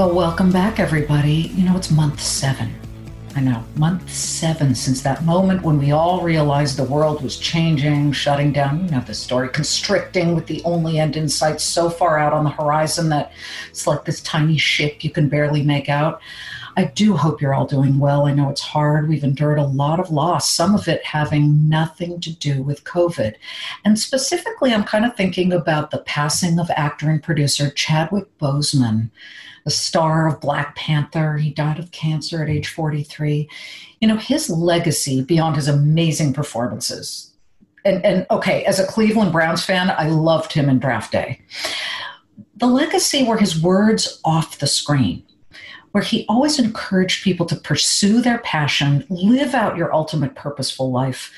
Well, welcome back, everybody. You know, it's month seven. I know, month seven since that moment when we all realized the world was changing, shutting down. You know the story, constricting with the only end in sight so far out on the horizon that it's like this tiny ship you can barely make out. I do hope you're all doing well. I know it's hard. We've endured a lot of loss, some of it having nothing to do with COVID. And specifically, I'm kind of thinking about the passing of actor and producer Chadwick Boseman the star of Black Panther. He died of cancer at age 43. You know, his legacy beyond his amazing performances. And, and okay, as a Cleveland Browns fan, I loved him in draft day. The legacy were his words off the screen, where he always encouraged people to pursue their passion, live out your ultimate purposeful life.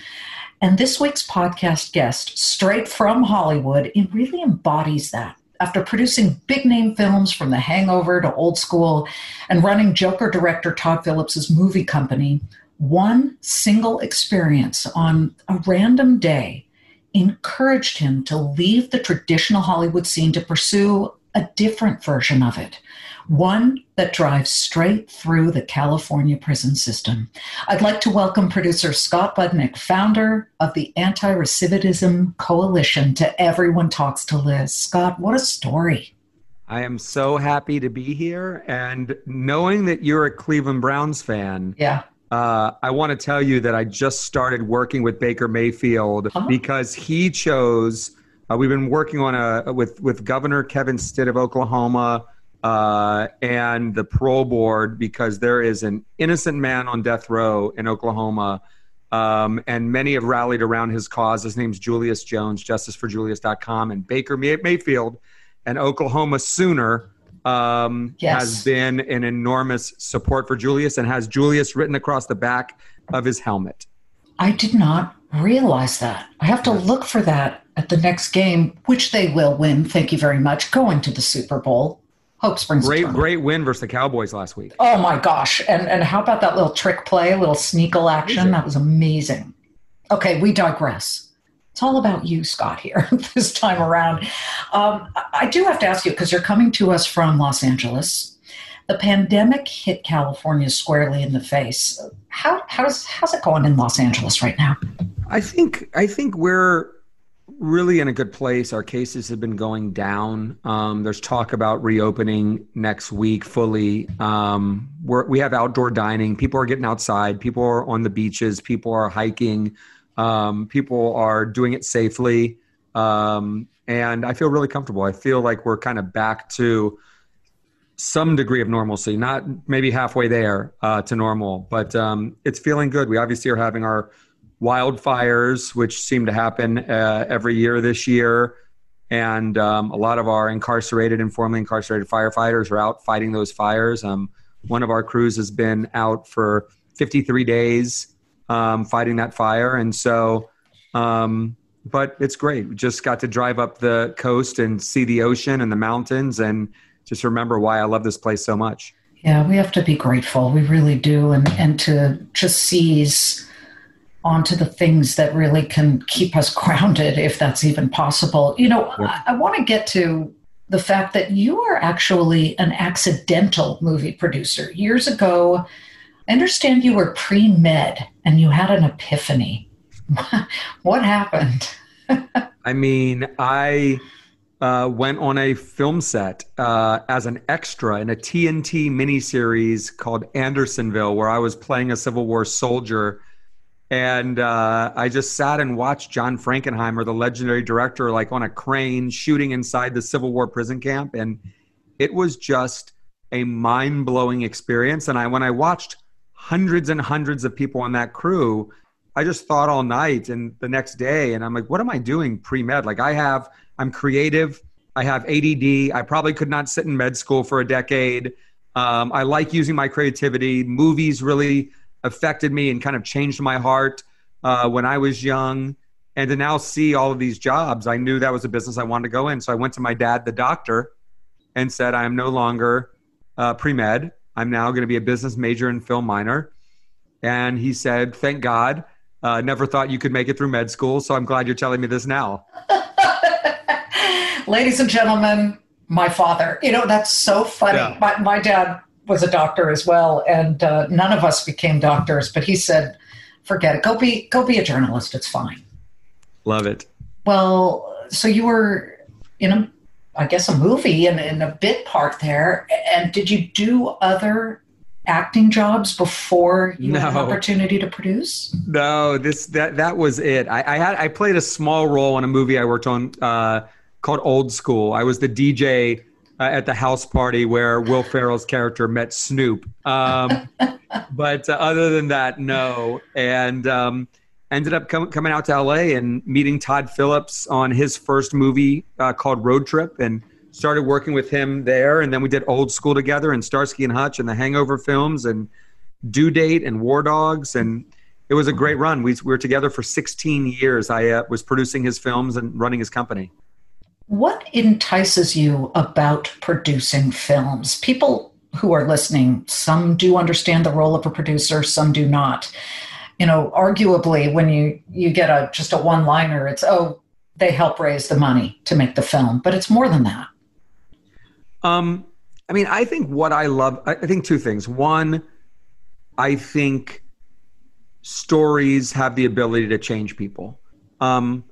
And this week's podcast guest, straight from Hollywood, it really embodies that after producing big name films from The Hangover to Old School and running Joker director Todd Phillips' movie company, one single experience on a random day encouraged him to leave the traditional Hollywood scene to pursue a different version of it one that drives straight through the California prison system. I'd like to welcome producer Scott Budnick, founder of the Anti Recidivism Coalition, to Everyone Talks to Liz. Scott, what a story. I am so happy to be here. And knowing that you're a Cleveland Browns fan, yeah. Uh, I want to tell you that I just started working with Baker Mayfield huh? because he chose. Uh, we've been working on a with with Governor Kevin Stitt of Oklahoma uh, and the parole board because there is an innocent man on death row in Oklahoma. Um, and many have rallied around his cause. His name's Julius Jones, justiceforjulius.com. And Baker Mayfield, an Oklahoma Sooner, um, yes. has been an enormous support for Julius and has Julius written across the back of his helmet. I did not realize that. I have to look for that at the next game, which they will win. Thank you very much. Going to the Super Bowl. Hope Springs. Great, great win versus the Cowboys last week. Oh my gosh! And and how about that little trick play, a little sneakle action? That was amazing. Okay, we digress. It's all about you, Scott, here this time around. Um, I do have to ask you because you're coming to us from Los Angeles. The pandemic hit California squarely in the face. How how's how's it going in Los Angeles right now? I think I think we're really in a good place. Our cases have been going down. Um, there's talk about reopening next week fully. Um, we have outdoor dining. People are getting outside. People are on the beaches. People are hiking. Um, people are doing it safely. Um, and I feel really comfortable. I feel like we're kind of back to some degree of normalcy, not maybe halfway there uh, to normal, but um, it's feeling good. We obviously are having our wildfires, which seem to happen uh, every year this year. And um, a lot of our incarcerated and formerly incarcerated firefighters are out fighting those fires. Um, one of our crews has been out for 53 days um, fighting that fire. And so, um, but it's great. We just got to drive up the coast and see the ocean and the mountains and just remember why I love this place so much. Yeah, we have to be grateful. We really do. And, and to just seize onto the things that really can keep us grounded, if that's even possible. You know, I, I want to get to the fact that you are actually an accidental movie producer. Years ago, I understand you were pre med and you had an epiphany. what happened? I mean, I uh, went on a film set uh, as an extra in a TNT miniseries called Andersonville, where I was playing a Civil War soldier and uh, I just sat and watched John Frankenheimer, the legendary director, like on a crane shooting inside the Civil War prison camp, and it was just a mind blowing experience. And I, when I watched hundreds and hundreds of people on that crew, I just thought all night and the next day, and I'm like, what am I doing pre med? Like I have, I'm creative. I have ADD. I probably could not sit in med school for a decade. Um, I like using my creativity. Movies really affected me and kind of changed my heart uh, when I was young. And to now see all of these jobs, I knew that was a business I wanted to go in. So I went to my dad, the doctor, and said, I am no longer uh, pre med. I'm now going to be a business major and film minor. And he said, Thank God. Uh, never thought you could make it through med school. So I'm glad you're telling me this now. Ladies and gentlemen, my father. You know, that's so funny. Yeah. My, my dad was a doctor as well, and uh, none of us became doctors. But he said, "Forget it. Go be go be a journalist. It's fine." Love it. Well, so you were in a, I guess, a movie and in a bit part there. And did you do other acting jobs before you had an opportunity to produce? No, this that that was it. I, I had I played a small role in a movie I worked on uh, called Old School. I was the DJ uh, at the house party where Will Ferrell's character met Snoop. Um, but uh, other than that, no. And um, ended up com- coming out to LA and meeting Todd Phillips on his first movie uh, called Road Trip and started working with him there. And then we did Old School together and Starsky and Hutch and the Hangover films and Due Date and War Dogs. And it was a great run. We, we were together for 16 years. I uh, was producing his films and running his company. What entices you about producing films? People who are listening, some do understand the role of a producer, some do not. You know, arguably, when you you get a just a one liner, it's oh, they help raise the money to make the film, but it's more than that. Um, I mean, I think what I love, I I think two things. One, I think stories have the ability to change people. Um,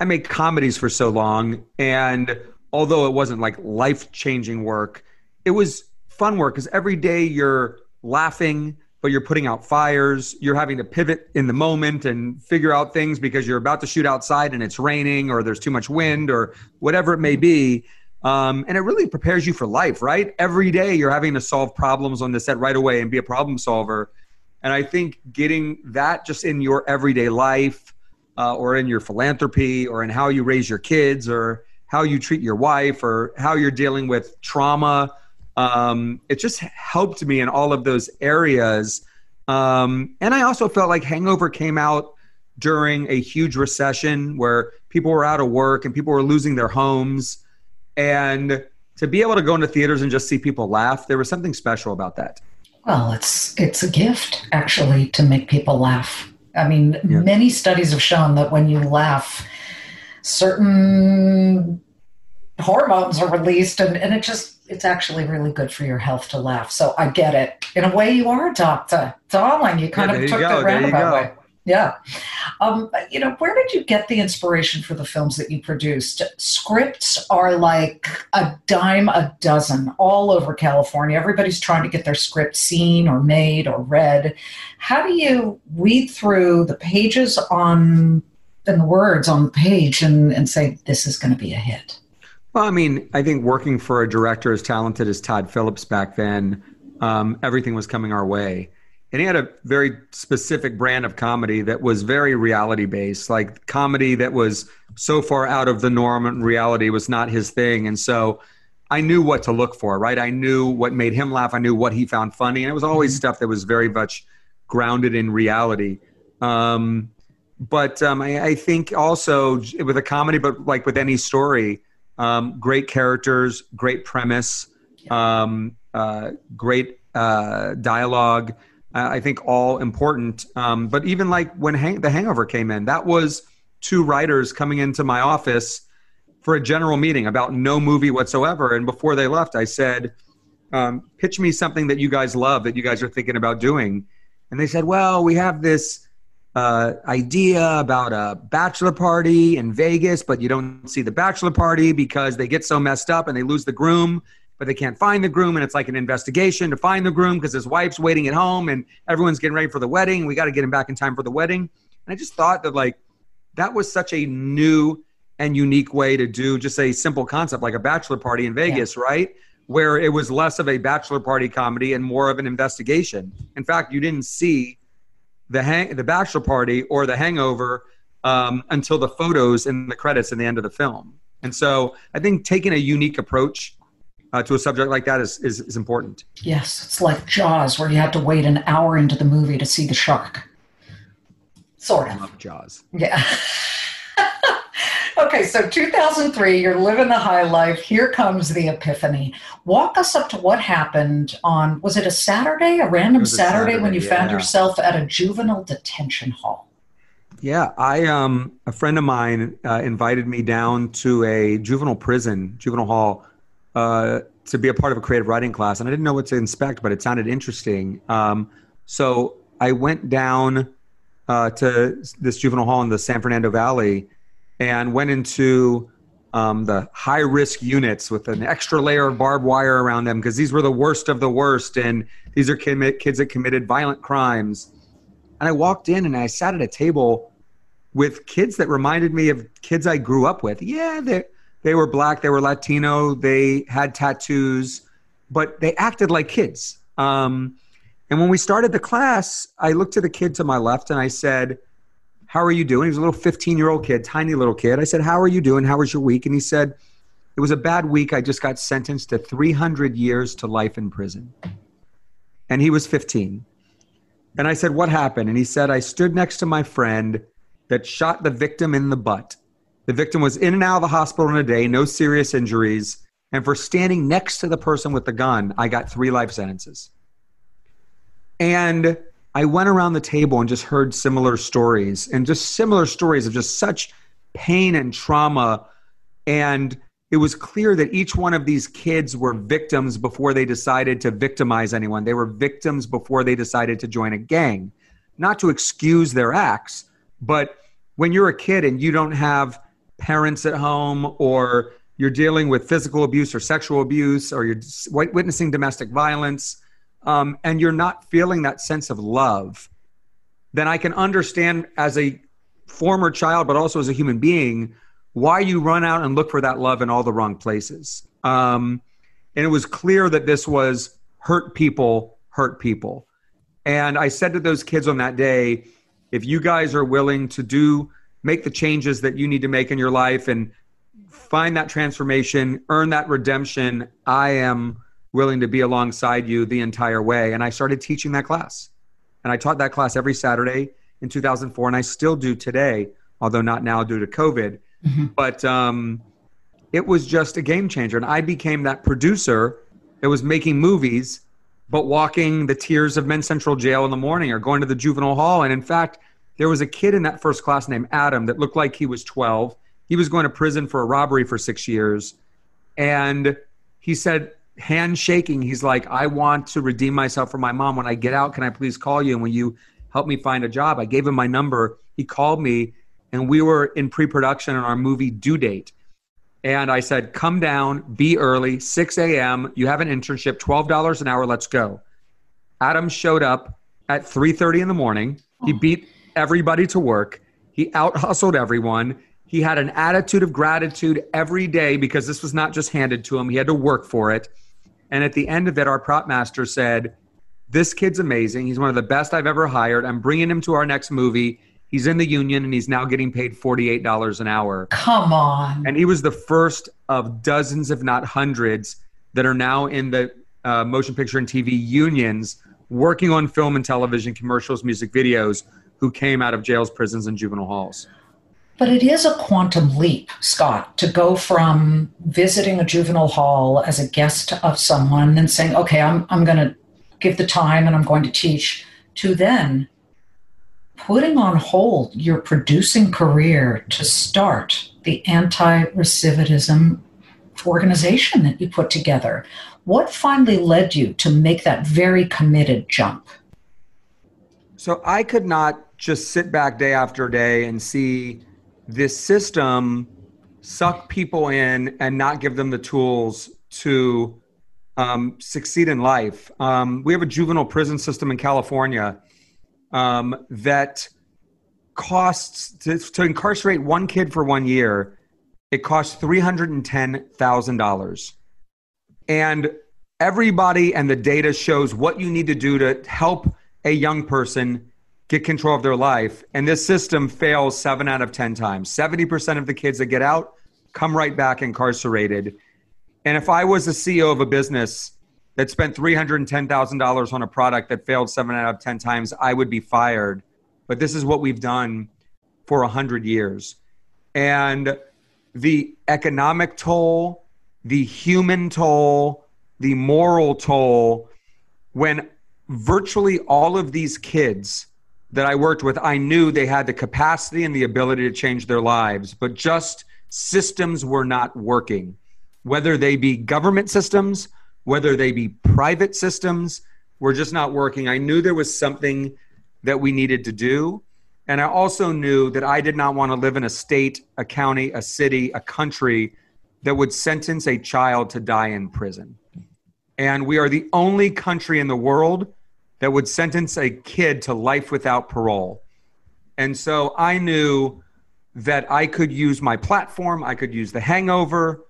I made comedies for so long, and although it wasn't like life changing work, it was fun work because every day you're laughing, but you're putting out fires. You're having to pivot in the moment and figure out things because you're about to shoot outside and it's raining or there's too much wind or whatever it may be. Um, and it really prepares you for life, right? Every day you're having to solve problems on the set right away and be a problem solver. And I think getting that just in your everyday life uh, or in your philanthropy or in how you raise your kids or how you treat your wife or how you're dealing with trauma, um, it just helped me in all of those areas. Um, and I also felt like Hangover came out during a huge recession where people were out of work and people were losing their homes. And to be able to go into theaters and just see people laugh, there was something special about that. Well, it's it's a gift actually to make people laugh. I mean, Yeah. many studies have shown that when you laugh, certain hormones are released and, and it just it's actually really good for your health to laugh. So I get it. In a way you are a doctor. Darling, you kind Yeah, of there you took go, the roundabout way. Yeah. Um, you know, where did you get the inspiration for the films that you produced? Scripts are like a dime a dozen all over California. Everybody's trying to get their script seen or made or read. How do you read through the pages on and the words on the page and, and say, this is going to be a hit? Well, I mean, I think working for a director as talented as Todd Phillips back then, um, everything was coming our way. And he had a very specific brand of comedy that was very reality based, like comedy that was so far out of the norm and reality was not his thing. And so I knew what to look for, right? I knew what made him laugh. I knew what he found funny. And it was always stuff that was very much grounded in reality. Um, but um, I, I think also with a comedy, but like with any story, um, great characters, great premise, um, uh, great uh, dialogue. Uh, I think all important. Um, but even like when hang- The Hangover came in, that was two writers coming into my office for a general meeting about no movie whatsoever. And before they left, I said, um, "Pitch me something that you guys love that you guys are thinking about doing." And they said, "Well, we have this." uh, idea about a bachelor party in Vegas, but you don't see the bachelor party because they get so messed up and they lose the groom, but they can't find the groom. And it's like an investigation to find the groom because his wife's waiting at home and everyone's getting ready for the wedding. We got to get him back in time for the wedding. And I just thought that, like, that was such a new and unique way to do just a simple concept like a bachelor party in Vegas, right? Where it was less of a bachelor party comedy and more of an investigation. In fact, you didn't see the hang the bachelor party or the hangover um, until the photos and the credits in the end of the film and so i think taking a unique approach uh, to a subject like that is, is, is important Yes, it's like Jaws, where you had to wait an hour into the movie to see the shark. Sort i of. love jaws Yeah. okay, so 2003, you're living the high life. Here comes the epiphany. Walk us up to what happened on, was it a Saturday, a random a Saturday, when you Saturday, found yourself at a juvenile detention hall? yeah i um a friend of mine uh, invited me down to a juvenile prison juvenile hall uh, to be a part of a creative writing class, and I didn't know what to inspect, but it sounded interesting. Um, so I went down uh, to this juvenile hall in the San Fernando Valley and went into um, the high risk units with an extra layer of barbed wire around them because these were the worst of the worst, and these are kid- kids that committed violent crimes. And I walked in and I sat at a table with kids that reminded me of kids I grew up with. Yeah, they they were black, they were Latino, they had tattoos, but they acted like kids. Um, and when we started the class, I looked at the kid to my left and I said, How are you doing? He was a little 15 year old kid, tiny little kid. I said, How are you doing? How was your week? And he said, It was a bad week. I just got sentenced to 300 years to life in prison. And he was 15. And I said, What happened? And he said, I stood next to my friend that shot the victim in the butt. The victim was in and out of the hospital in a day, no serious injuries. And for standing next to the person with the gun, I got three life sentences. And I went around the table and just heard similar stories and just similar stories of just such pain and trauma. And it was clear that each one of these kids were victims before they decided to victimize anyone. They were victims before they decided to join a gang. Not to excuse their acts, but when you're a kid and you don't have parents at home or you're dealing with physical abuse or sexual abuse or you're witnessing domestic violence um, and you're not feeling that sense of love, then I can understand as a former child, but also as a human being, why you run out and look for that love in all the wrong places. Um, and it was clear that this was hurt people, hurt people. And I said to those kids on that day, if you guys are willing to do make the changes that you need to make in your life and find that transformation, earn that redemption, I am willing to be alongside you the entire way. And I started teaching that class. And I taught that class every Saturday in 2004, and I still do today, although not now due to COVID. Mm-hmm. But um, it was just a game changer. And I became that producer that was making movies but walking the tiers of Men's Central Jail in the morning or going to the juvenile hall. And in fact, there was a kid in that first class named Adam that looked like he was 12. He was going to prison for a robbery for six years. And he said, handshaking, he's like, I want to redeem myself for my mom. When I get out, can I please call you? And when you help me find a job, I gave him my number. He called me, and we were in pre production on our movie Due Date. And I said, come down, be early, 6 a.m. You have an internship, $12 an hour, let's go. Adam showed up at 3.30 in the morning. He oh. beat everybody to work. He out hustled everyone. He had an attitude of gratitude every day because this was not just handed to him. He had to work for it. And at the end of it, our prop master said, This kid's amazing. He's one of the best I've ever hired. I'm bringing him to our next movie. He's in the union and he's now getting paid $48 an hour. Come on. And he was the first of dozens, if not hundreds, that are now in the uh, motion picture and TV unions working on film and television commercials, music videos, who came out of jails, prisons, and juvenile halls. But it is a quantum leap, Scott, to go from visiting a juvenile hall as a guest of someone and saying, okay, I'm, I'm going to give the time and I'm going to teach, to then putting on hold your producing career to start the anti recidivism organization that you put together. What finally led you to make that very committed jump? So I could not just sit back day after day and see this system suck people in and not give them the tools to um, succeed in life. Um, we have a juvenile prison system in California um, that costs to, to, incarcerate one kid for one year, it costs $310,000. And everybody and the data shows what you need to do to help a young person get control of their life. And this system fails seven out of 10 times. 70% of the kids that get out come right back incarcerated. And if I was the CEO of a business that spent $310,000 on a product that failed seven out of 10 times, I would be fired. But this is what we've done for 100 years. And the economic toll, the human toll, the moral toll, when virtually all of these kids that I worked with, I knew they had the capacity and the ability to change their lives, but just systems were not working. whether they be government systems, whether they be private systems, were just not working. I knew there was something that we needed to do. And I also knew that I did not want to live in a state, a county, a city, a country that would sentence a child to die in prison. And we are the only country in the world that would sentence a kid to life without parole. And so I knew that I could use my platform, I could use the hangover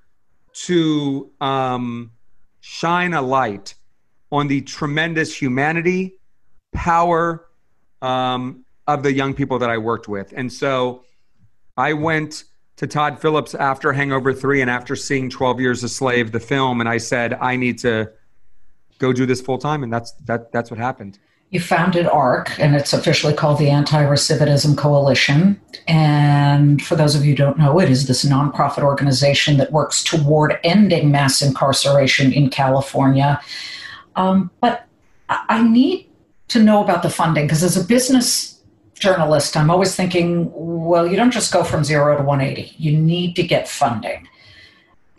to um, shine a light on the tremendous humanity, power um, of the young people that I worked with. And so I went to Todd Phillips after Hangover 3 and after seeing 12 Years a Slave, the film, and I said, I need to go do this full time. And that's, that, that's what happened. You founded ARC, and it's officially called the Anti Recidivism Coalition. And for those of you who don't know, it is this nonprofit organization that works toward ending mass incarceration in California. Um, but I need to know about the funding because as a business journalist, I'm always thinking, well, you don't just go from zero to 180. You need to get funding.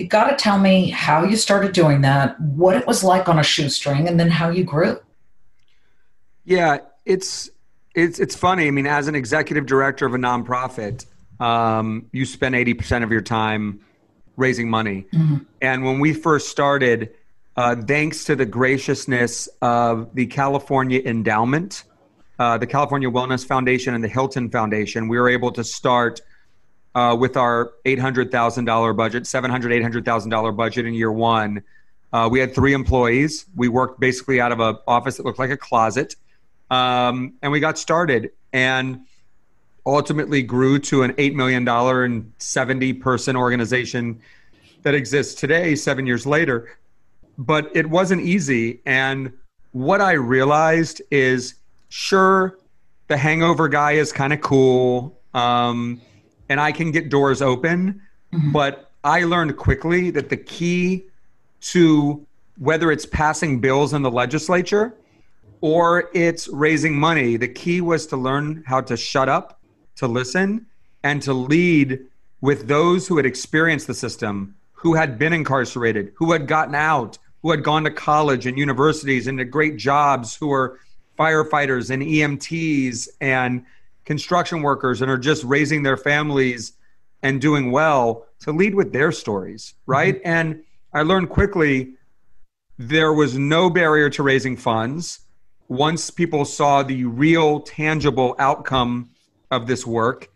You got to tell me how you started doing that, what it was like on a shoestring, and then how you grew. Yeah, it's it's it's funny. I mean, as an executive director of a nonprofit, um, you spend eighty percent of your time raising money. Mm-hmm. And when we first started, uh, thanks to the graciousness of the California Endowment, uh, the California Wellness Foundation, and the Hilton Foundation, we were able to start uh, with our $800,000 budget, $700,000, $800,000 budget in year one. Uh, we had three employees. We worked basically out of an office that looked like a closet. Um, and we got started and ultimately grew to an $8 million and 70 person organization that exists today, seven years later but it wasn't easy. And what I realized is sure, the hangover guy is kind of cool. Um, and I can get doors open. Mm-hmm. But I learned quickly that the key to whether it's passing bills in the legislature or it's raising money, the key was to learn how to shut up, to listen, and to lead with those who had experienced the system, who had been incarcerated, who had gotten out, who had gone to college and universities and had great jobs, who were firefighters and EMTs and construction workers and are just raising their families and doing well to lead with their stories, right? Mm-hmm. And I learned quickly there was no barrier to raising funds once people saw the real tangible outcome of this work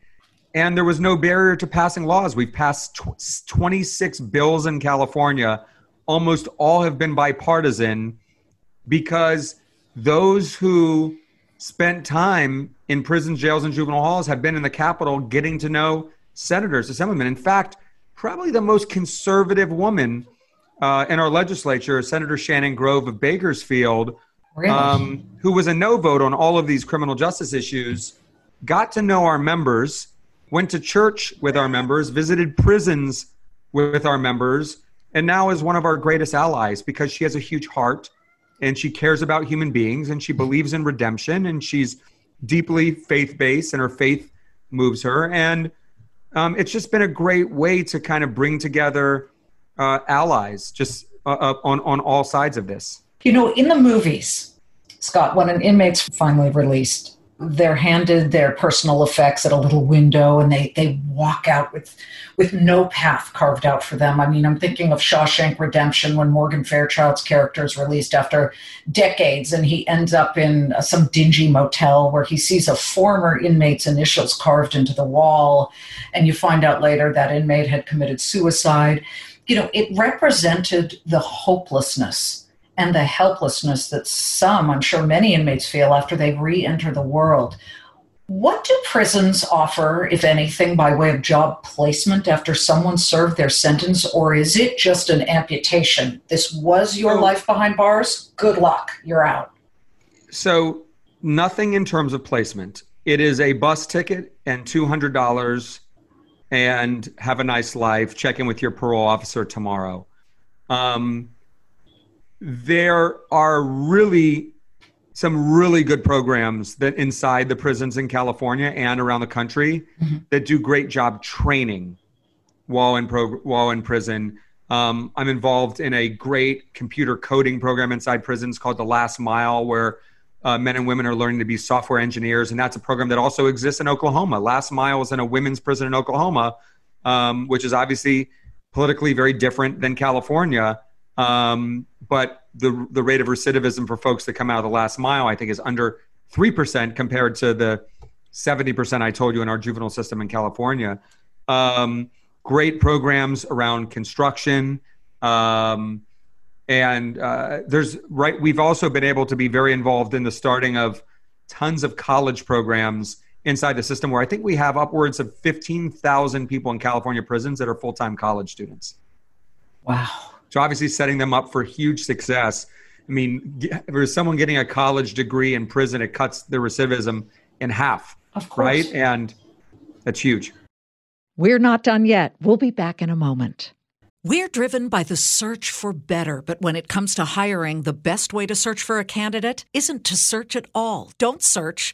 and there was no barrier to passing laws we've passed tw- 26 bills in california almost all have been bipartisan because those who spent time in prisons, jails, and juvenile halls have been in the Capitol getting to know senators, assemblymen. In fact, probably the most conservative woman uh, in our legislature, Senator Shannon Grove of Bakersfield, really? um, who was a no vote on all of these criminal justice issues, got to know our members, went to church with our members, visited prisons with our members, and now is one of our greatest allies because she has a huge heart and she cares about human beings and she believes in redemption and she's deeply faith based and her faith moves her and um, it's just been a great way to kind of bring together uh, allies just uh, uh, on on all sides of this. You know, in the movies, Scott, when an inmate's finally released, they're handed their personal effects at a little window and they, they walk out with with no path carved out for them. I mean, I'm thinking of Shawshank Redemption when Morgan Fairchild's character is released after decades and he ends up in uh, some dingy motel where he sees a former inmate's initials carved into the wall and you find out later that inmate had committed suicide. You know, it represented the hopelessness and the helplessness that some, I'm sure many inmates feel after they re enter the world. What do prisons offer, if anything, by way of job placement after someone served their sentence, or is it just an amputation? This was your life behind bars. Good luck. You're out. So, nothing in terms of placement. It is a bus ticket and $200 and have a nice life. Check in with your parole officer tomorrow. Um, there are really some really good programs that inside the prisons in California and around the country mm-hmm. that do great job training while in pro- while in prison Um, I'm involved in a great computer coding program inside prisons called The Last Mile, where uh, men and women are learning to be software engineers. And that's a program that also exists in Oklahoma. Last Mile is in a women's prison in Oklahoma, um, which is obviously politically very different than California. Um, but the, the rate of recidivism for folks that come out of the last mile, I think, is under 3% compared to the 70% I told you in our juvenile system in California. Um, great programs around construction. Um, and uh, there's right, we've also been able to be very involved in the starting of tons of college programs inside the system where I think we have upwards of 15,000 people in California prisons that are full time college students. Wow. So obviously setting them up for huge success. I mean, for someone getting a college degree in prison, it cuts the recidivism in half. Of course. Right? And that's huge. We're not done yet. We'll be back in a moment. We're driven by the search for better, but when it comes to hiring, the best way to search for a candidate isn't to search at all. Don't search,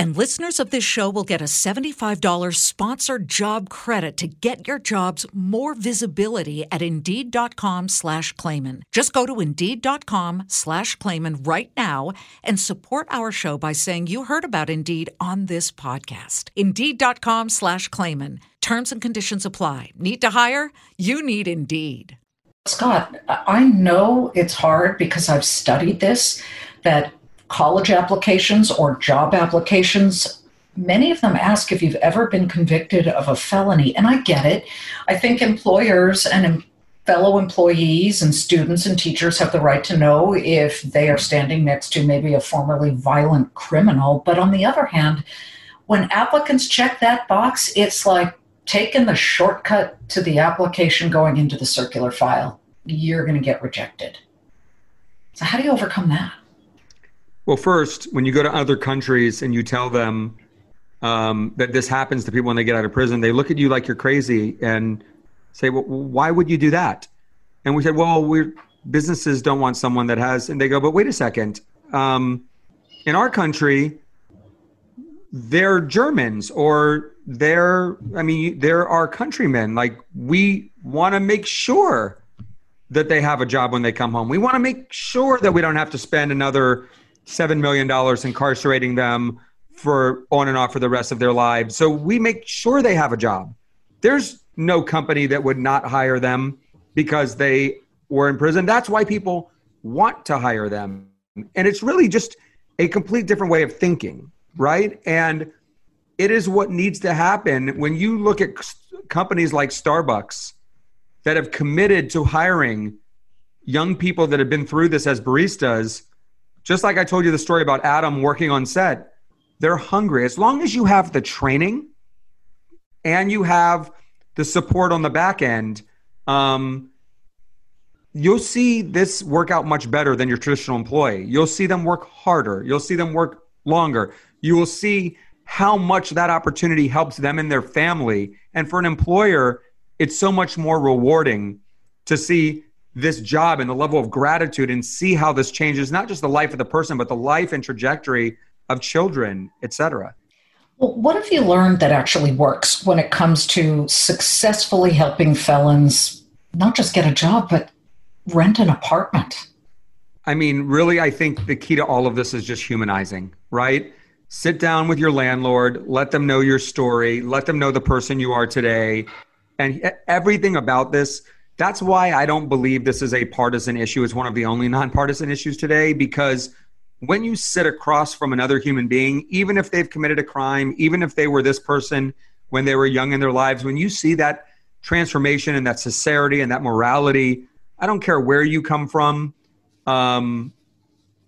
And listeners of this show will get a $75 sponsored job credit to get your jobs more visibility at Indeed.com slash Claman. Just go to Indeed.com slash Claman right now and support our show by saying you heard about Indeed on this podcast. Indeed.com slash Claman. Terms and conditions apply. Need to hire? You need Indeed. Scott, I know it's hard because I've studied this that college applications or job applications, many of them ask if you've ever been convicted of a felony. And I get it. I think employers and fellow employees and students and teachers have the right to know if they are standing next to maybe a formerly violent criminal. But on the other hand, when applicants check that box, it's like, taking the shortcut to the application going into the circular file, you're going to get rejected. So, how do you overcome that? Well, first, when you go to other countries and you tell them um, that this happens to people when they get out of prison, they look at you like you're crazy and say, "Well, why would you do that?" And we said, "Well, we're businesses don't want someone that has." And they go, "But wait a second. Um, in our country, they're Germans or they're, I mean, they're our countrymen. Like, we want to make sure that they have a job when they come home. We want to make sure that we don't have to spend another $7 million incarcerating them for on and off for the rest of their lives. So we make sure they have a job. There's no company that would not hire them because they were in prison. That's why people want to hire them. And it's really just a complete different way of thinking right? And it is what needs to happen when you look at companies like Starbucks that have committed to hiring young people that have been through this as baristas. Just like I told you the story about Adam working on set, they're hungry. As long as you have the training and you have the support on the back end, um, you'll see this work out much better than your traditional employee. You'll see them work harder. You'll see them work longer you will see how much that opportunity helps them and their family. And for an employer, it's so much more rewarding to see this job and the level of gratitude and see how this changes not just the life of the person, but the life and trajectory of children, etc. Well, what have you learned that actually works when it comes to successfully helping felons not just get a job, but rent an apartment? I mean, really, I think the key to all of this is just humanizing, right? sit down with your landlord, let them know your story, let them know the person you are today, and everything about this. That's why I don't believe this is a partisan issue. It's one of the only nonpartisan issues today because when you sit across from another human being, even if they've committed a crime, even if they were this person when they were young in their lives, when you see that transformation and that sincerity and that morality, I don't care where you come from, um,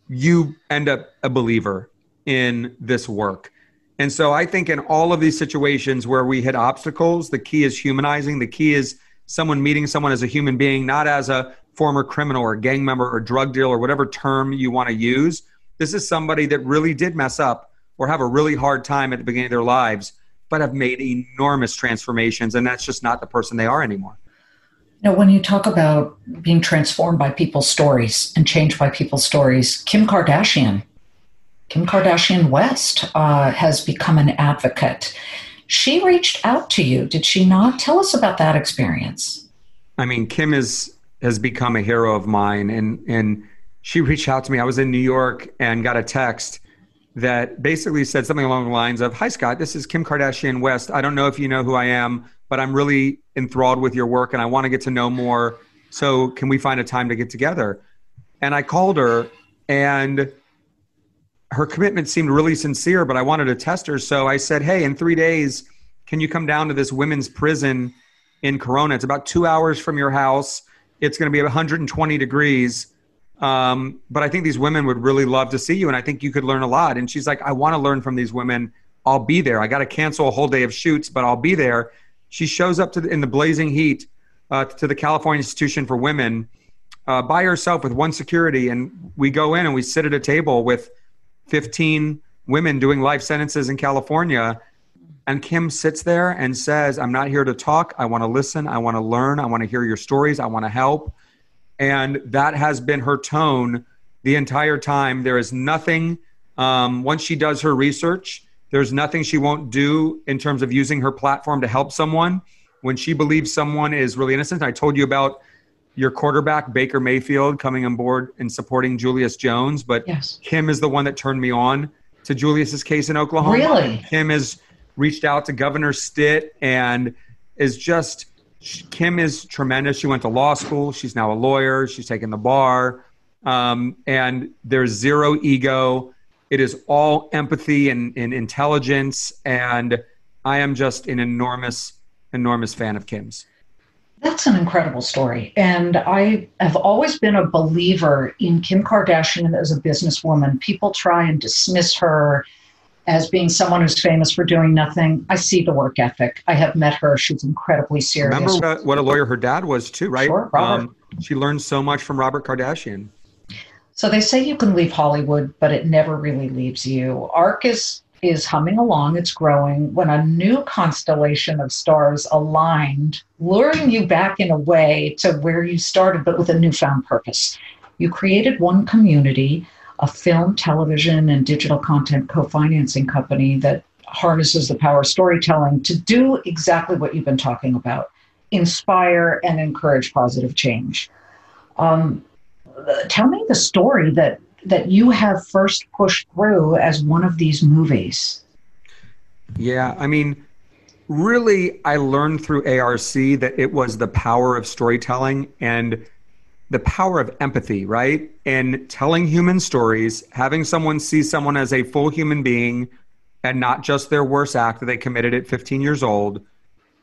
you end up a believer in this work. And so I think in all of these situations where we hit obstacles, the key is humanizing. The key is someone meeting someone as a human being, not as a former criminal or gang member or drug dealer or whatever term you want to use. This is somebody that really did mess up or have a really hard time at the beginning of their lives, but have made enormous transformations. And that's just not the person they are anymore. Now, when you talk about being transformed by people's stories and changed by people's stories, Kim Kardashian, Kim Kardashian West, uh, has become an advocate. She reached out to you, did she not? Tell us about that experience. I mean, Kim is has become a hero of mine, and and she reached out to me. I was in New York and got a text that basically said something along the lines of Hi, Scott, this is Kim Kardashian West. I don't know if you know who I am, but I'm really enthralled with your work and I want to get to know more. So, can we find a time to get together? And I called her, and her commitment seemed really sincere, but I wanted to test her. So I said, Hey, in three days, can you come down to this women's prison in Corona? It's about two hours from your house. It's going to be 120 degrees um, but I think these women would really love to see you, and I think you could learn a lot. And she's like, I want to learn from these women. I'll be there. I got to cancel a whole day of shoots, but I'll be there. She shows up to the, in the blazing heat uh, to the California Institution for Women uh, by herself with one security, and we go in and we sit at a table with 15 women doing life sentences in California. And Kim sits there and says, I'm not here to talk. I want to listen. I want to learn. I want to hear your stories. I want to help. And that has been her tone the entire time. There is nothing, um, once she does her research, there's nothing she won't do in terms of using her platform to help someone. When she believes someone is really innocent, I told you about your quarterback, Baker Mayfield, coming on board and supporting Julius Jones, but yes. Kim is the one that turned me on to Julius's case in Oklahoma. Really? Kim has reached out to Governor Stitt and is just Kim is tremendous. She went to law school. She's now a lawyer. She's taken the bar. Um, and there's zero ego. It is all empathy and, and intelligence. And I am just an enormous, enormous fan of Kim's. That's an incredible story. And I have always been a believer in Kim Kardashian as a businesswoman. People try and dismiss her as being someone who's famous for doing nothing. I see the work ethic. I have met her. She's incredibly serious. Remember what a lawyer her dad was too, right? Sure, Robert. Um, she learned so much from Robert Kardashian. So they say you can leave Hollywood, but it never really leaves you. ARC is is humming along, it's growing, when a new constellation of stars aligned, luring you back in a way to where you started, but with a newfound purpose. You created one community a film, television, and digital content co financing company that harnesses the power of storytelling to do exactly what you've been talking about inspire and encourage positive change. Um, tell me the story that, that you have first pushed through as one of these movies. Yeah, I mean, really, I learned through ARC that it was the power of storytelling and the power of empathy, right? And telling human stories, having someone see someone as a full human being and not just their worst act that they committed at 15 years old.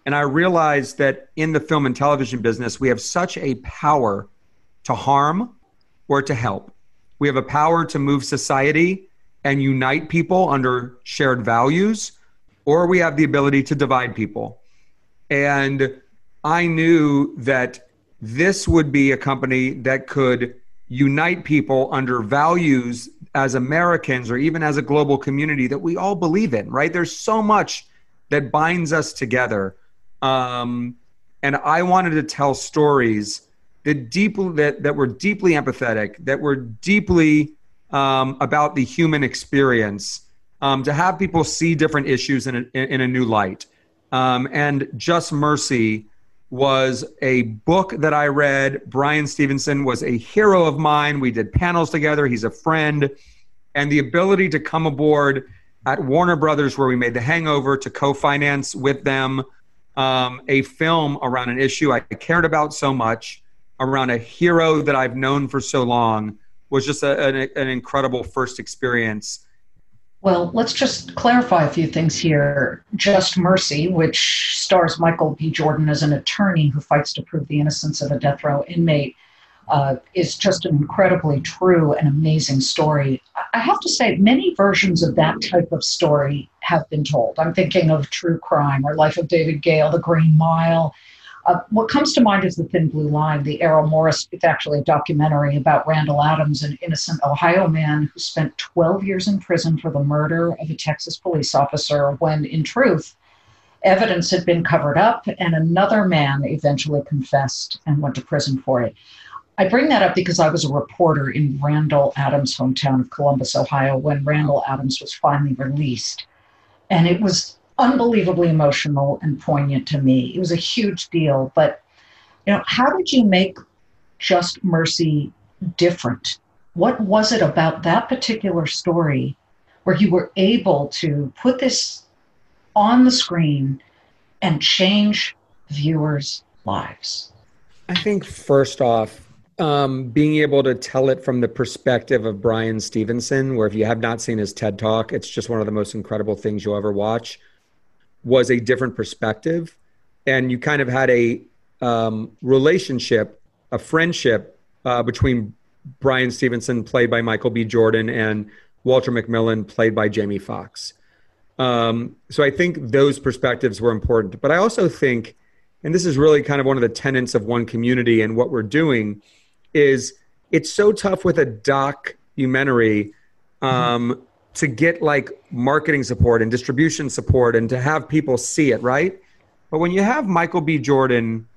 And I realized that in the film and television business, we have such a power to harm or to help. We have a power to move society and unite people under shared values, or we have the ability to divide people. And I knew that this would be a company that could unite people under values as Americans or even as a global community that we all believe in, right? There's so much that binds us together. Um, and I wanted to tell stories that deeply that, that were deeply empathetic, that were deeply um, about the human experience, um, to have people see different issues in a, in a new light. Um, and Just Mercy was a book that I read. Bryan Stevenson was a hero of mine. We did panels together. He's a friend. And the ability to come aboard at Warner Brothers, where we made The Hangover, to co finance with them um, a film around an issue I cared about so much, around a hero that I've known for so long, was just a, an, an incredible first experience. Well, let's just clarify a few things here. Just Mercy, which stars Michael B. Jordan as an attorney who fights to prove the innocence of a death row inmate, uh, is just an incredibly true and amazing story. I have to say, many versions of that type of story have been told. I'm thinking of True Crime or Life of David Gale, The Green Mile. Uh, what comes to mind is The Thin Blue Line, the Errol Morris, it's actually a documentary about Randall Adams, an innocent Ohio man who spent 12 years in prison for the murder of a Texas police officer when, in truth, evidence had been covered up and another man eventually confessed and went to prison for it. I bring that up because I was a reporter in Randall Adams' hometown of Columbus, Ohio, when Randall Adams was finally released. And it was unbelievably emotional and poignant to me. It was a huge deal. But, you know, how did you make Just Mercy different? What was it about that particular story where you were able to put this on the screen and change viewers' lives? I think first off, um, being able to tell it from the perspective of Bryan Stevenson, where if you have not seen his TED Talk, it's just one of the most incredible things you'll ever watch, was a different perspective. And you kind of had a um, relationship, a friendship uh, between Bryan Stevenson, played by Michael B. Jordan, and Walter McMillian played by Jamie Foxx. Um, so I think those perspectives were important. But I also think, and this is really kind of one of the tenets of one community and what we're doing – is it's so tough with a documentary um, mm-hmm. To get like marketing support and distribution support and to have people see it, right? But when you have Michael B. Jordan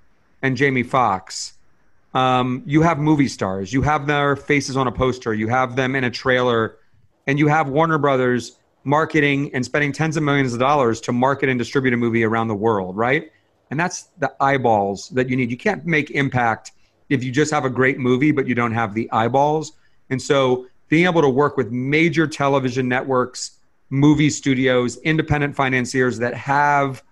and Jamie Foxx, um, you have movie stars, you have their faces on a poster, you have them in a trailer, and you have Warner Brothers marketing and spending tens of millions of dollars to market and distribute a movie around the world, right? And that's the eyeballs that you need. You can't make impact if you just have a great movie but you don't have the eyeballs. And so being able to work with major television networks, movie studios, independent financiers that have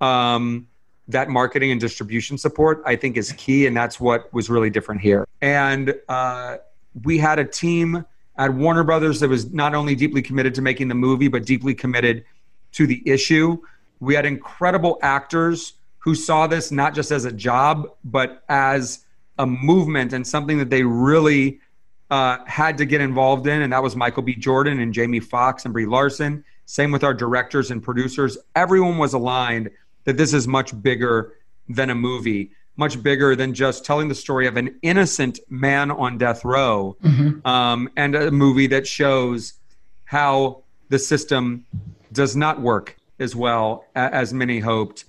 um, that marketing and distribution support, I think is key. And that's what was really different here. And uh, we had a team at Warner Brothers that was not only deeply committed to making the movie, but deeply committed to the issue. We had incredible actors who saw this not just as a job, but as a movement and something that they really uh, had to get involved in, and that was Michael B. Jordan and Jamie Foxx and Brie Larson. Same with our directors and producers. Everyone was aligned that this is much bigger than a movie, much bigger than just telling the story of an innocent man on death row, mm-hmm. um, and a movie that shows how the system does not work as well as many hoped.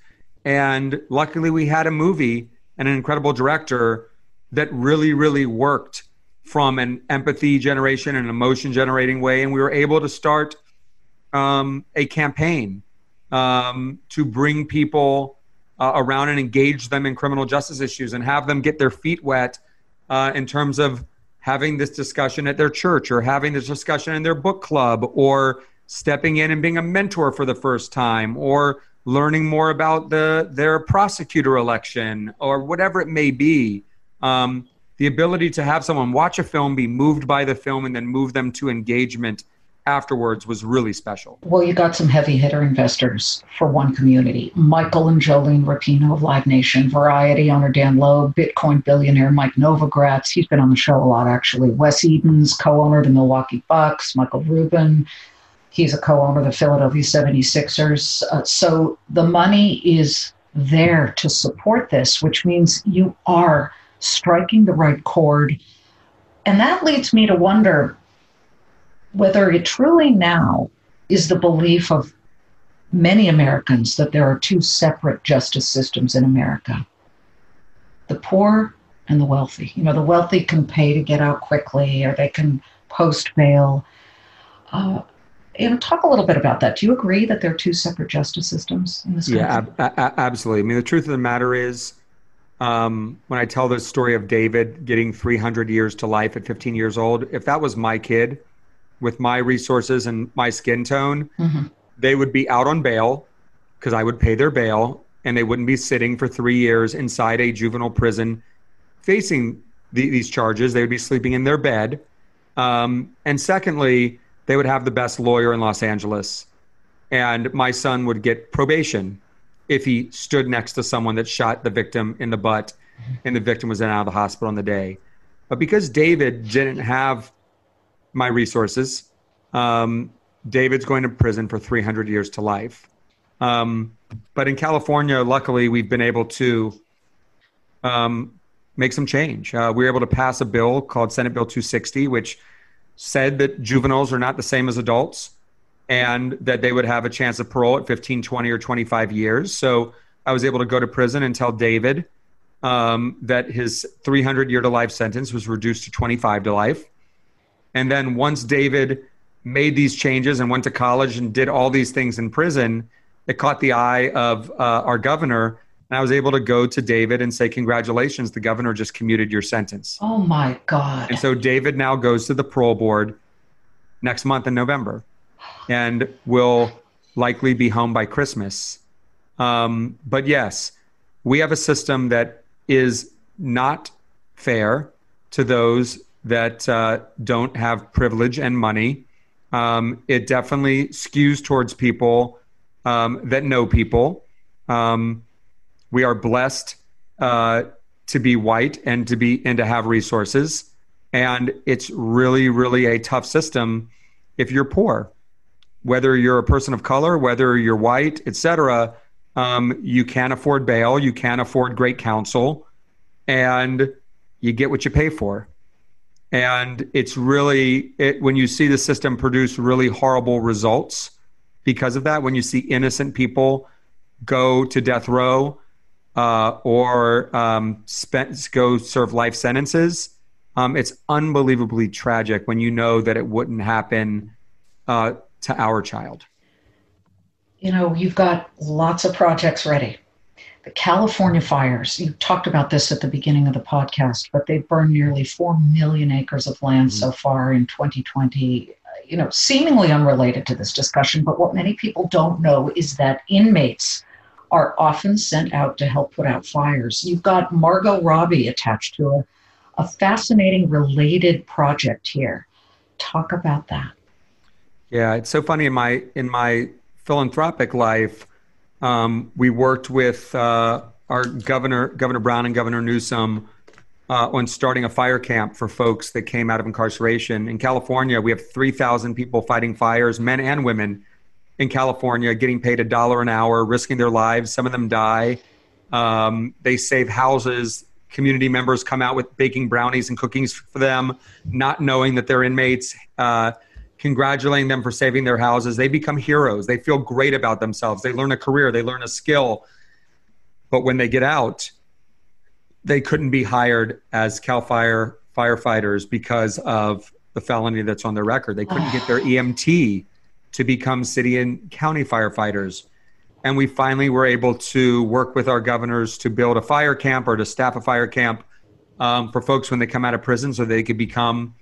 And luckily, we had a movie and an incredible director that really, really worked from an empathy generation and emotion generating way. And we were able to start um, a campaign um, to bring people uh, around and engage them in criminal justice issues and have them get their feet wet uh, in terms of having this discussion at their church or having this discussion in their book club or stepping in and being a mentor for the first time or learning more about the their prosecutor election or whatever it may be um, the ability to have someone watch a film, be moved by the film, and then move them to engagement afterwards was really special. Well, you got some heavy hitter investors for one community. Michael and Jolene Rapino of Live Nation, Variety owner Dan Loeb, Bitcoin billionaire Mike Novogratz. He's been on the show a lot, actually. Wes Edens, co-owner of the Milwaukee Bucks. Michael Rubin, he's a co-owner of the Philadelphia 76ers. Uh, so the money is there to support this, which means you are striking the right chord. And that leads me to wonder whether it truly now is the belief of many Americans that there are two separate justice systems in America the poor and the wealthy. You know, the wealthy can pay to get out quickly or they can post bail. Uh, you know, talk a little bit about that. Do you agree that there are two separate justice systems in this country? Yeah, ab- ab- absolutely. I mean, the truth of the matter is, um, when I tell the story of David getting 300 years to life at 15 years old, if that was my kid with my resources and my skin tone, mm-hmm. they would be out on bail because I would pay their bail and they wouldn't be sitting for three years inside a juvenile prison facing the, these charges. They would be sleeping in their bed. Um, and secondly, they would have the best lawyer in Los Angeles. And my son would get probation if he stood next to someone that shot the victim in the butt and the victim was in out of the hospital on the day. But because David didn't have my resources, um, David's going to prison for 300 years to life. Um, but in California, luckily, we've been able to um, make some change. Uh, we were able to pass a bill called Senate Bill 260, which said that juveniles are not the same as adults and that they would have a chance of parole at 15, 20, or 25 years. So I was able to go to prison and tell David um, that his 300 year to life sentence was reduced to 25 to life. And then once David made these changes and went to college and did all these things in prison, it caught the eye of uh, our governor. And I was able to go to David and say, Congratulations, the governor just commuted your sentence. Oh my God. And so David now goes to the parole board next month in November and will likely be home by Christmas. Um, but yes, we have a system that is not fair to those that uh, don't have privilege and money. Um, it definitely skews towards people um, that know people. Um, we are blessed uh, to be white and to be and to have resources, and it's really, really a tough system if you're poor. Whether you're a person of color, whether you're white, etc., um, you can't afford bail, you can't afford great counsel, and you get what you pay for and it's really it, when you see the system produce really horrible results because of that when you see innocent people go to death row uh, or um, spend, go serve life sentences um, it's unbelievably tragic when you know that it wouldn't happen uh, to our child you know you've got lots of projects ready the California fires, you talked about this at the beginning of the podcast, but they've burned nearly 4 million acres of land mm-hmm. so far in 2020. You know, seemingly unrelated to this discussion, but what many people don't know is that inmates are often sent out to help put out fires. You've got Margot Robbie attached to a, a fascinating related project here. Talk about that. Yeah, it's so funny in my in my philanthropic life um, we worked with uh, our governor, Governor Brown and Governor Newsom, uh, on starting a fire camp for folks that came out of incarceration. In California, we have 3,000 people fighting fires, men and women, in California, getting paid a dollar an hour, risking their lives. Some of them die. Um, they save houses. Community members come out with baking brownies and cookies for them, not knowing that they're inmates. Uh, congratulating them for saving their houses. They become heroes. They feel great about themselves. They learn a career, they learn a skill. But when they get out, they couldn't be hired as CAL FIRE firefighters because of the felony that's on their record. They couldn't get their EMT to become city and county firefighters. And we finally were able to work with our governors to build a fire camp or to staff a fire camp um, for folks when they come out of prison so they could become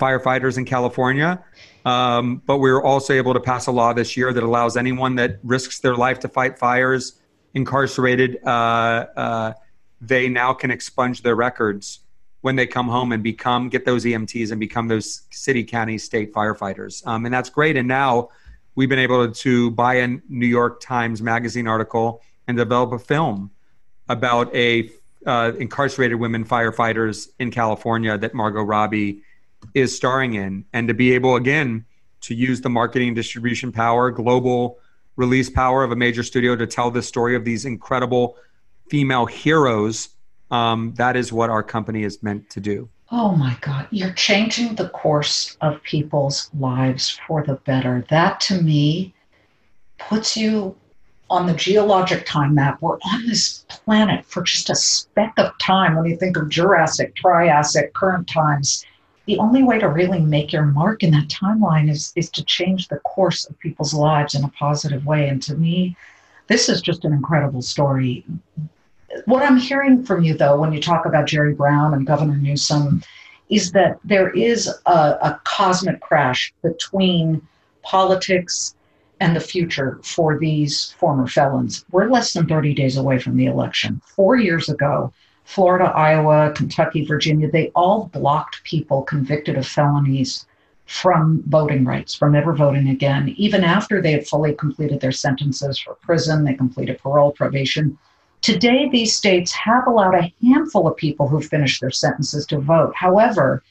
firefighters in California. Um, but we were also able to pass a law this year that allows anyone that risks their life to fight fires, incarcerated, uh, uh, they now can expunge their records when they come home and become get those EMTs and become those city, county, state firefighters. Um, and that's great. And now we've been able to buy a New York Times Magazine article and develop a film about a uh, incarcerated women firefighters in California that Margot Robbie is starring in and to be able again to use the marketing distribution power global release power of a major studio to tell the story of these incredible female heroes um, that is what our company is meant to do. Oh my god. You're changing the course of people's lives for the better. That to me puts you on the geologic time map. We're on this planet for just a speck of time when you think of jurassic triassic current times the only way to really make your mark in that timeline is is to change the course of people's lives in a positive way and to me this is just an incredible story what i'm hearing from you though when you talk about jerry brown and governor newsom is that there is a, a cosmic crash between politics and the future for these former felons. We're less than 30 days away from the election. Four years ago, Florida, Iowa, Kentucky, Virginia, they all blocked people convicted of felonies from voting rights, from ever voting again, even after they had fully completed their sentences for prison, they completed parole, probation. Today, these states have allowed a handful of people who finished their sentences to vote. However,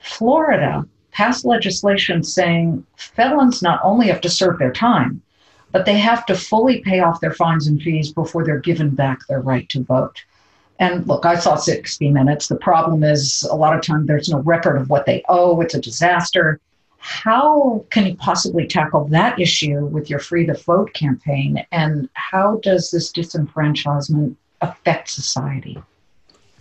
Florida passed legislation saying felons not only have to serve their time, but they have to fully pay off their fines and fees before they're given back their right to vote. And look, I saw 60 minutes. The problem is a lot of time there's no record of what they owe. It's a disaster. How can you possibly tackle that issue with your Free the Vote campaign? And how does this disenfranchisement affect society?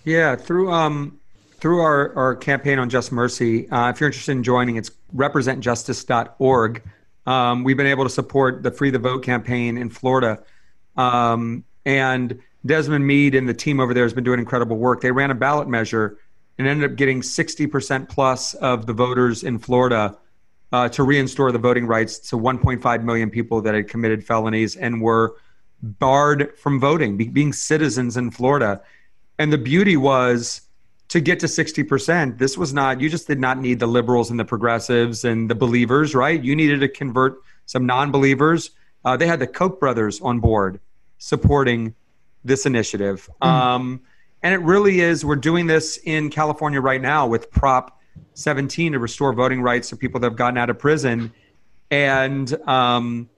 Yeah, through um, through our, our campaign on Just Mercy, uh, if you're interested in joining, it's representjustice.org. Um, we've been able to support the Free the Vote campaign in Florida. Um, and Desmond Meade and the team over there has been doing incredible work. They ran a ballot measure and ended up getting 60% plus of the voters in Florida uh, to reinstore the voting rights to 1.5 million people that had committed felonies and were barred from voting, be, being citizens in Florida. And the beauty was to get to 60%, this was not, you just did not need the liberals and the progressives and the believers, right? You needed to convert some non believers. Uh, they had the Koch brothers on board supporting this initiative. Mm. Um, and it really is, we're doing this in California right now with Prop 17 to restore voting rights to people that have gotten out of prison. And um,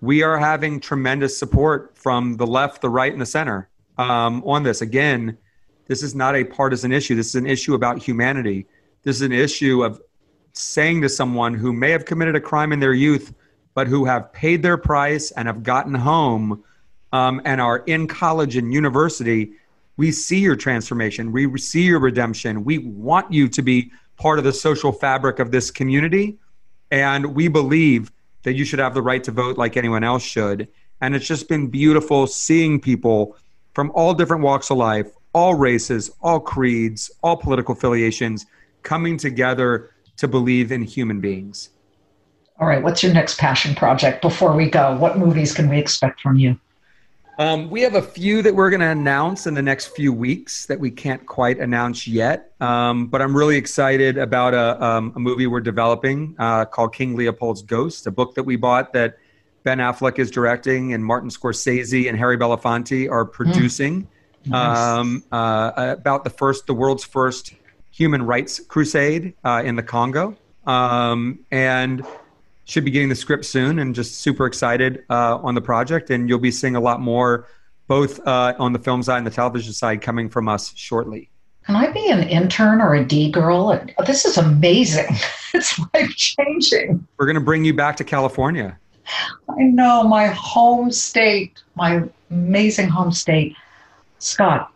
we are having tremendous support from the left, the right, and the center um, on this. Again, this is not a partisan issue. This is an issue about humanity. This is an issue of saying to someone who may have committed a crime in their youth, but who have paid their price and have gotten home um, and are in college and university, we see your transformation. We see your redemption. We want you to be part of the social fabric of this community. And we believe that you should have the right to vote like anyone else should. And it's just been beautiful seeing people from all different walks of life, all races, all creeds, all political affiliations coming together to believe in human beings. All right, what's your next passion project before we go? What movies can we expect from you? Um, we have a few that we're going to announce in the next few weeks that we can't quite announce yet. Um, but I'm really excited about a, um, a movie we're developing uh, called King Leopold's Ghost, a book that we bought that Ben Affleck is directing and Martin Scorsese and Harry Belafonte are hmm. producing. Mm. Nice. Uh, about the first, the world's first human rights crusade uh, in the Congo. Um, and should be getting the script soon and just super excited uh, on the project. And you'll be seeing a lot more, both uh, on the film side and the television side, coming from us shortly. Can I be an intern or a D girl? This is amazing. it's life changing. We're going to bring you back to California. I know, my home state, my amazing home state. Scott,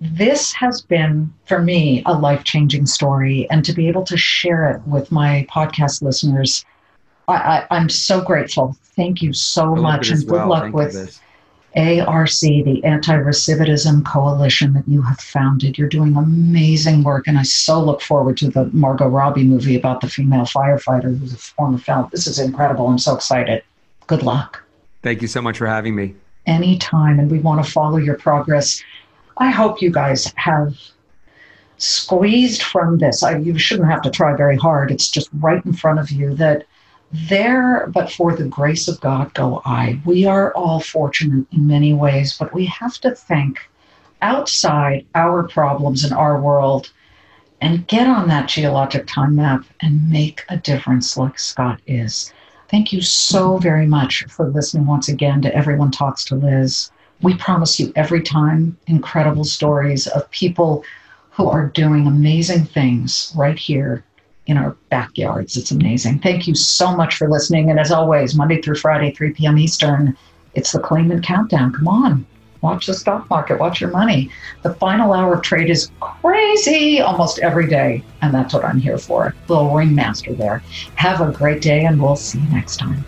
this has been for me a life changing story. And to be able to share it with my podcast listeners, I, am so grateful. Thank you so much, and good well. luck Thank with ARC, the Anti Recidivism Coalition that you have founded. You're doing amazing work, and I so look forward to the Margot Robbie movie about the female firefighter who's a former felon. This is incredible. I'm so excited. Good luck. Thank you so much for having me. Anytime, and we want to follow your progress. I hope you guys have squeezed from this. I, you shouldn't have to try very hard. It's just right in front of you that there, but for the grace of God go I. We are all fortunate in many ways, but we have to think outside our problems in our world and get on that geologic time map and make a difference like Scott is. Thank you so very much for listening once again to Everyone Talks to Liz. We promise you every time incredible stories of people who are doing amazing things right here in our backyards. It's amazing. Thank you so much for listening. And as always, Monday through Friday, 3 p.m. Eastern, it's the Claman Countdown. Come on, watch the stock market, watch your money. The final hour of trade is crazy almost every day. And that's what I'm here for. Little ringmaster there. Have a great day, and we'll see you next time.